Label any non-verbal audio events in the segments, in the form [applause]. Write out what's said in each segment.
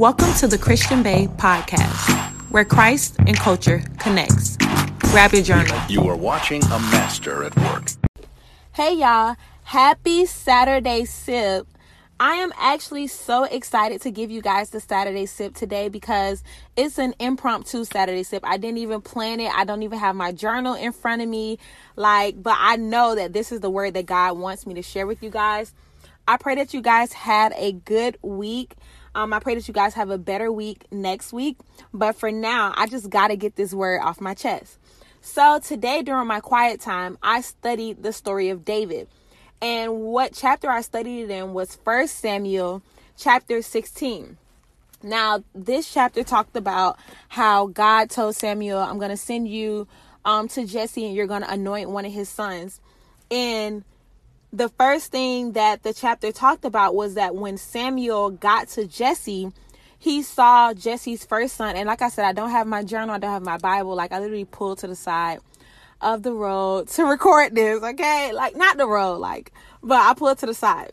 Welcome to the Christian Bae podcast, where Christ and culture connects. Grab your journal. You are watching a master at work. Hey y'all, happy Saturday sip. I am actually so excited to give you guys the Saturday sip today because it's an impromptu Saturday sip. I didn't even plan it. I don't even have my journal in front of me. Like, but I know that this is the word that God wants me to share with you guys. I pray that you guys had a good week. Um, I pray that you guys have a better week next week. But for now, I just got to get this word off my chest. So today, during my quiet time, I studied the story of David. And what chapter I studied it in was First Samuel chapter 16. Now, this chapter talked about how God told Samuel, I'm going to send you um, to Jesse and you're going to anoint one of his sons. And the first thing that the chapter talked about was that when Samuel got to Jesse, he saw Jesse's first son. And like I said, I don't have my journal, I don't have my Bible. Like I literally pulled to the side of the road to [laughs] record this, okay? Like not the road, like, but I pulled to the side.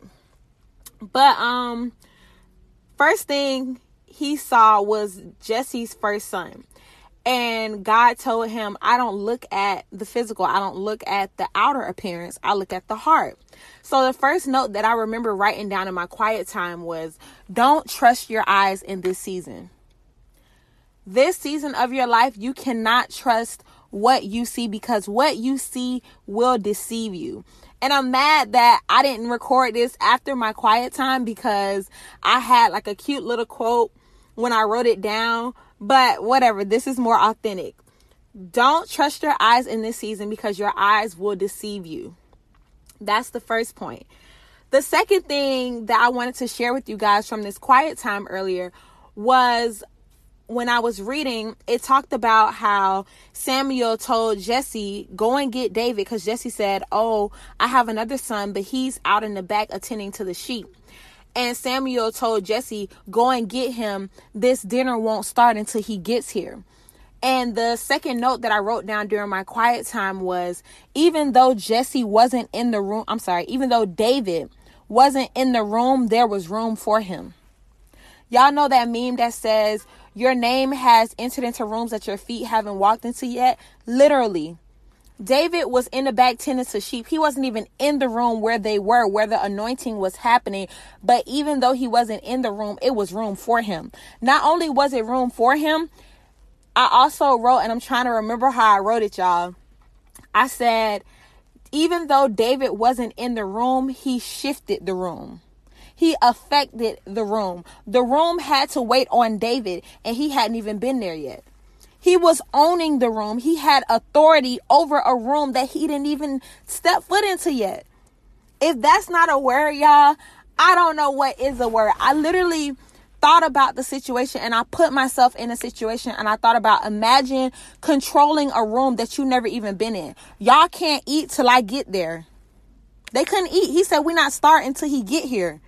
But um first thing he saw was Jesse's first son. And God told him, I don't look at the physical, I don't look at the outer appearance, I look at the heart. So the first note that I remember writing down in my quiet time was don't trust your eyes in this season. This season of your life, you cannot trust what you see because what you see will deceive you. And I'm mad that I didn't record this after my quiet time because I had like a cute little quote when I wrote it down but whatever, this is more authentic. Don't trust your eyes in this season because your eyes will deceive you. That's the first point. The second thing that I wanted to share with you guys from this quiet time earlier was when I was reading, it talked about how Samuel told Jesse, Go and get David, because Jesse said, Oh, I have another son, but he's out in the back attending to the sheep. And Samuel told Jesse, Go and get him. This dinner won't start until he gets here. And the second note that I wrote down during my quiet time was even though Jesse wasn't in the room, I'm sorry, even though David wasn't in the room, there was room for him. Y'all know that meme that says, Your name has entered into rooms that your feet haven't walked into yet? Literally, David was in the back tending to sheep. He wasn't even in the room where they were, where the anointing was happening. But even though he wasn't in the room, it was room for him. Not only was it room for him, I also wrote, and I'm trying to remember how I wrote it, y'all. I said, even though David wasn't in the room, he shifted the room. He affected the room. The room had to wait on David, and he hadn't even been there yet. He was owning the room. He had authority over a room that he didn't even step foot into yet. If that's not a word, y'all, I don't know what is a word. I literally thought about the situation and I put myself in a situation and I thought about imagine controlling a room that you never even been in. Y'all can't eat till I get there. They couldn't eat. He said we're not starting until he get here.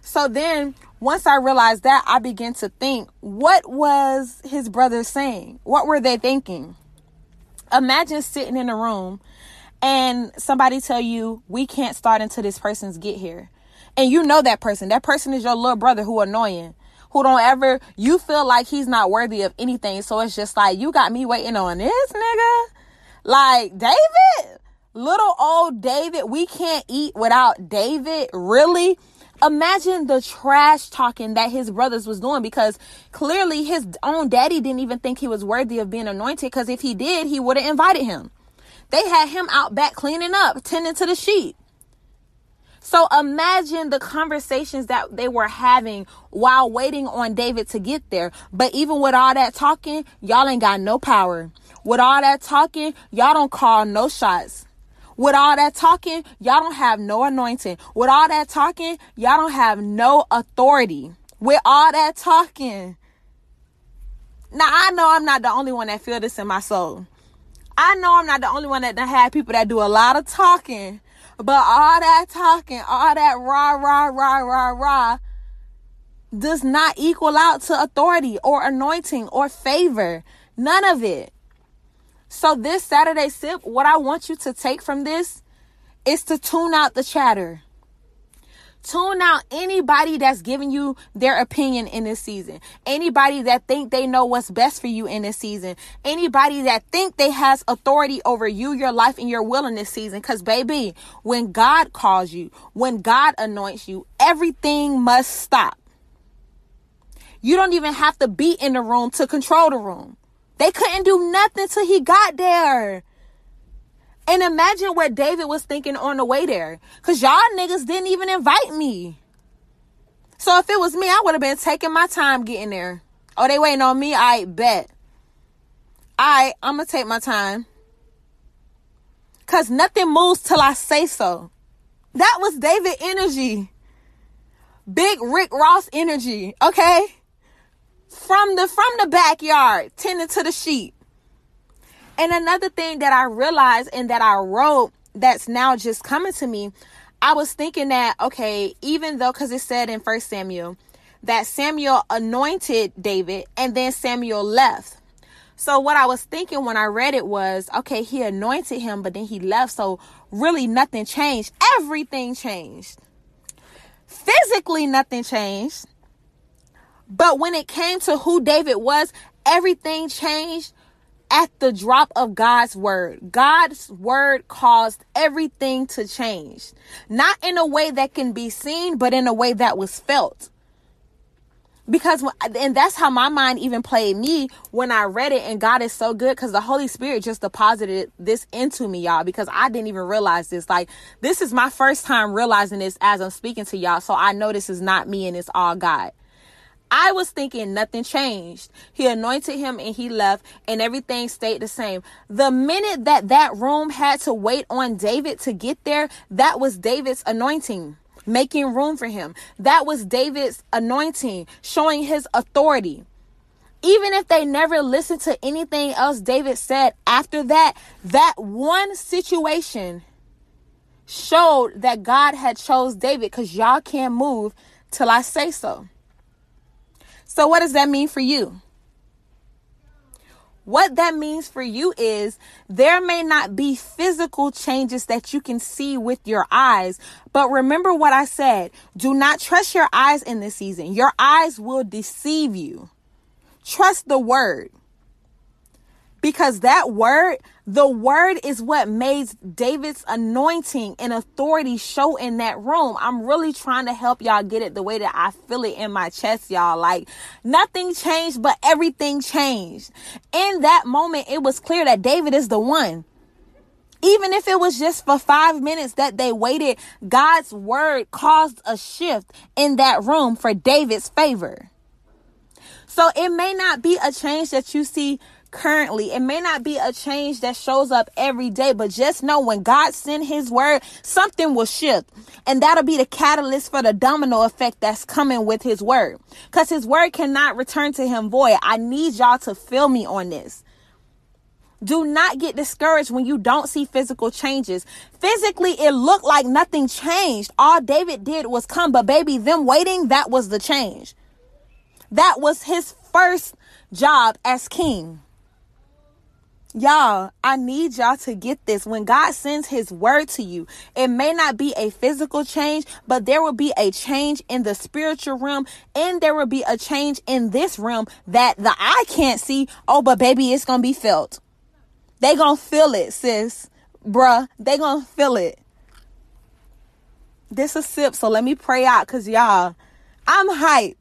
So then once I realized that, I began to think, what was his brother saying? What were they thinking? Imagine sitting in a room and somebody tell you, we can't start until this person's get here. And you know that person. That person is your little brother who annoying. Who don't ever, you feel like he's not worthy of anything. So it's just like, you got me waiting on this nigga. Like, David? Little old David, we can't eat without David. Really? imagine the trash talking that his brothers was doing because clearly his own daddy didn't even think he was worthy of being anointed because if he did he would have invited him they had him out back cleaning up tending to the sheep so imagine the conversations that they were having while waiting on David to get there. But even with all that talking, y'all ain't got no power. With all that talking, y'all don't call no shots. With all that talking, y'all don't have no anointing. With all that talking, y'all don't have no authority. With all that talking. Now I know I'm not the only one that feel this in my soul. I know I'm not the only one that done had people that do a lot of talking. But all that talking, all that rah, rah, rah, rah, rah, does not equal out to authority or anointing or favor. None of it. So this Saturday sip, what I want you to take from this is to tune out the chatter. Tune out anybody that's giving you their opinion in this season. Anybody that think they know what's best for you in this season. Anybody that think they has authority over you, your life, and your will in this season. Cause baby, when God calls you, when God anoints you, everything must stop. You don't even have to be in the room to control the room. They couldn't do nothing till he got there. And imagine what David was thinking on the way there. Because y'all niggas didn't even invite me. So if it was me, I would have been taking my time getting there. Oh, they waiting on me? I bet. I I'm gonna take my time. Cause nothing moves till I say so. That was David energy. Big Rick Ross energy, okay? From the from the backyard, tending to the sheep. And another thing that I realized and that I wrote that's now just coming to me, I was thinking that, okay, even though, because it said in First Samuel that Samuel anointed David and then Samuel left. So what I was thinking when I read it was, okay, he anointed him, but then he left. So really nothing changed. Everything changed. Physically, nothing changed. But when it came to who David was, everything changed at the drop of God's word. God's word caused everything to change. Not in a way that can be seen, but in a way that was felt. Because, and that's how my mind even played me when I read it. And God is so good because the Holy Spirit just deposited this into me, y'all, because I didn't even realize this. Like, this is my first time realizing this as I'm speaking to y'all. So I know this is not me and it's all God. I was thinking nothing changed. He anointed him and he left, and everything stayed the same. The minute that that room had to wait on David to get there, that was David's anointing, making room for him. That was David's anointing, showing his authority. Even if they never listened to anything else David said after that, that one situation showed that God had chose David because y'all can't move till I say so. So, what does that mean for you? What that means for you is there may not be physical changes that you can see with your eyes, but remember what I said. Do not trust your eyes in this season. Your eyes will deceive you. Trust the word. Because that word, the word is what made David's anointing and authority show in that room. I'm really trying to help y'all get it the way that I feel it in my chest, y'all. Like nothing changed, but everything changed. In that moment, it was clear that David is the one. Even if it was just for five minutes that they waited, God's word caused a shift in that room for David's favor. So it may not be a change that you see currently. It may not be a change that shows up every day, but just know when God send his word, something will shift. And that'll be the catalyst for the domino effect that's coming with his word. Cause his word cannot return to him void. I need y'all to feel me on this. Do not get discouraged when you don't see physical changes. Physically, it looked like nothing changed. All David did was come, but baby, them waiting, that was the change. That was his first job as king. Y'all, I need y'all to get this. When God sends his word to you, it may not be a physical change, but there will be a change in the spiritual realm and there will be a change in this realm that the eye can't see. Oh, but baby, it's going to be felt. They going to feel it, sis. Bruh, they going to feel it. This a sip, so let me pray out cuz y'all, I'm hyped.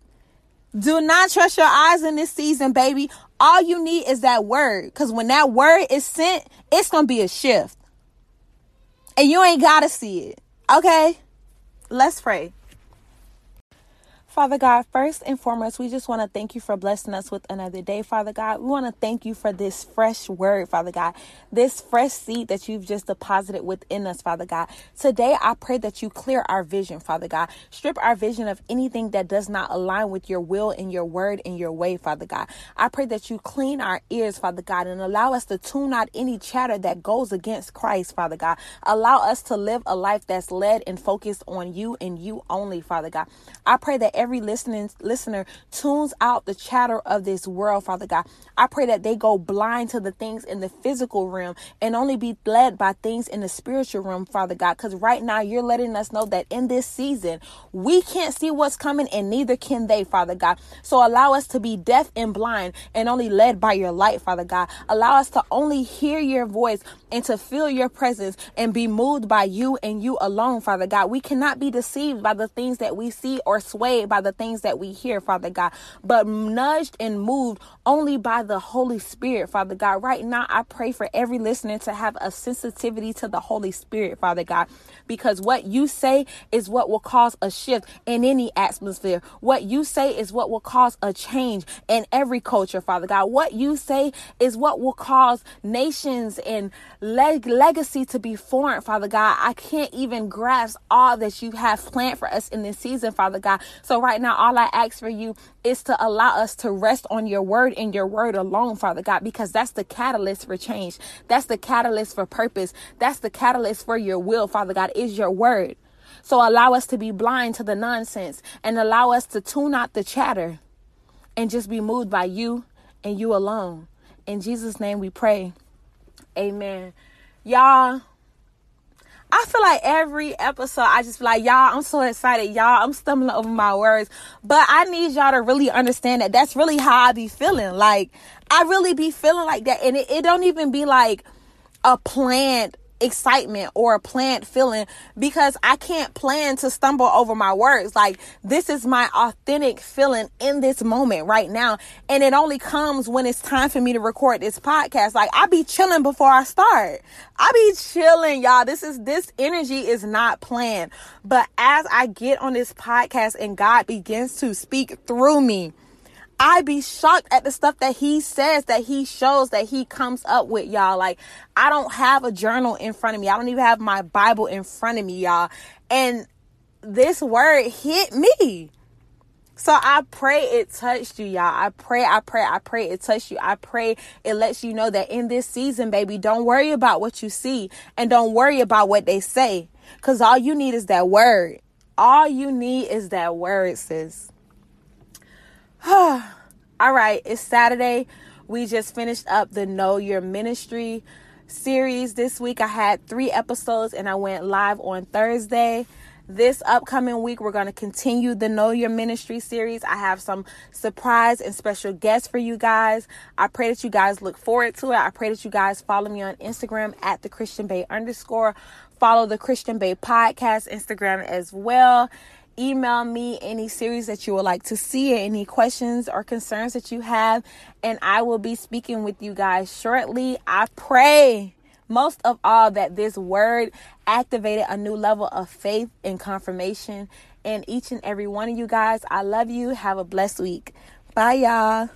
Do not trust your eyes in this season, baby. All you need is that word. Because when that word is sent, it's going to be a shift. And you ain't got to see it. Okay? Let's pray. Father God, first and foremost, we just want to thank you for blessing us with another day, Father God. We want to thank you for this fresh word, Father God, this fresh seed that you've just deposited within us, Father God. Today, I pray that you clear our vision, Father God. Strip our vision of anything that does not align with your will and your word and your way, Father God. I pray that you clean our ears, Father God, and allow us to tune out any chatter that goes against Christ, Father God. Allow us to live a life that's led and focused on you and you only, Father God. I pray that every every listening listener tunes out the chatter of this world, Father God. I pray that they go blind to the things in the physical realm and only be led by things in the spiritual realm, Father God. Because right now you're letting us know that in this season, we can't see what's coming and neither can they, Father God. So allow us to be deaf and blind and only led by your light, Father God. Allow us to only hear your voice and to feel your presence and be moved by you and you alone, Father God. We cannot be deceived by the things that we see or swayed by the things that we hear, Father God, but nudged and moved only by the Holy Spirit, Father God. Right now, I pray for every listener to have a sensitivity to the Holy Spirit, Father God, because what you say is what will cause a shift in any atmosphere. What you say is what will cause a change in every culture, Father God. What you say is what will cause nations and leg- legacy to be formed, Father God. I can't even grasp all that you have planned for us in this season, Father God. So right now, all I ask for you is to allow us to rest on your word and your word alone, Father God, because that's the catalyst for change. That's the catalyst for purpose. That's the catalyst for your will, Father God, is your word. So allow us to be blind to the nonsense and allow us to tune out the chatter and just be moved by you and you alone. In Jesus' name we pray. Amen. Y'all, I feel like every episode, I just like, y'all, I'm so excited. Y'all, I'm stumbling over my words. But I need y'all to really understand that that's really how I be feeling. Like, I really be feeling like that. And it, it don't even be like a planned excitement or a planned feeling because I can't plan to stumble over my words. Like this is my authentic feeling in this moment right now. And it only comes when it's time for me to record this podcast. Like I be chilling before I start. I be chilling, y'all. This is this energy is not planned. But as I get on this podcast and God begins to speak through me, I be shocked at the stuff that he says, that he shows, that he comes up with, y'all. Like, I don't have a journal in front of me. I don't even have my Bible in front of me, y'all. And this word hit me. So I pray it touched you, y'all. I pray, I pray, I pray it touched you. I pray it lets you know that in this season, baby, don't worry about what you see and don't worry about what they say. Cause all you need is that word. All you need is that word, sis. [sighs] All right, it's Saturday. We just finished up the Know Your Ministry series this week. I had three episodes and I went live on Thursday. This upcoming week, we're going to continue the Know Your Ministry series. I have some surprise and special guests for you guys. I pray that you guys look forward to it. I pray that you guys follow me on Instagram at the Christian Bae underscore. Follow the Christian Bae podcast Instagram as well email me any series that you would like to see, any questions or concerns that you have, and I will be speaking with you guys shortly. I pray most of all that this word activated a new level of faith and confirmation in each and every one of you guys. I love you. Have a blessed week. Bye, y'all.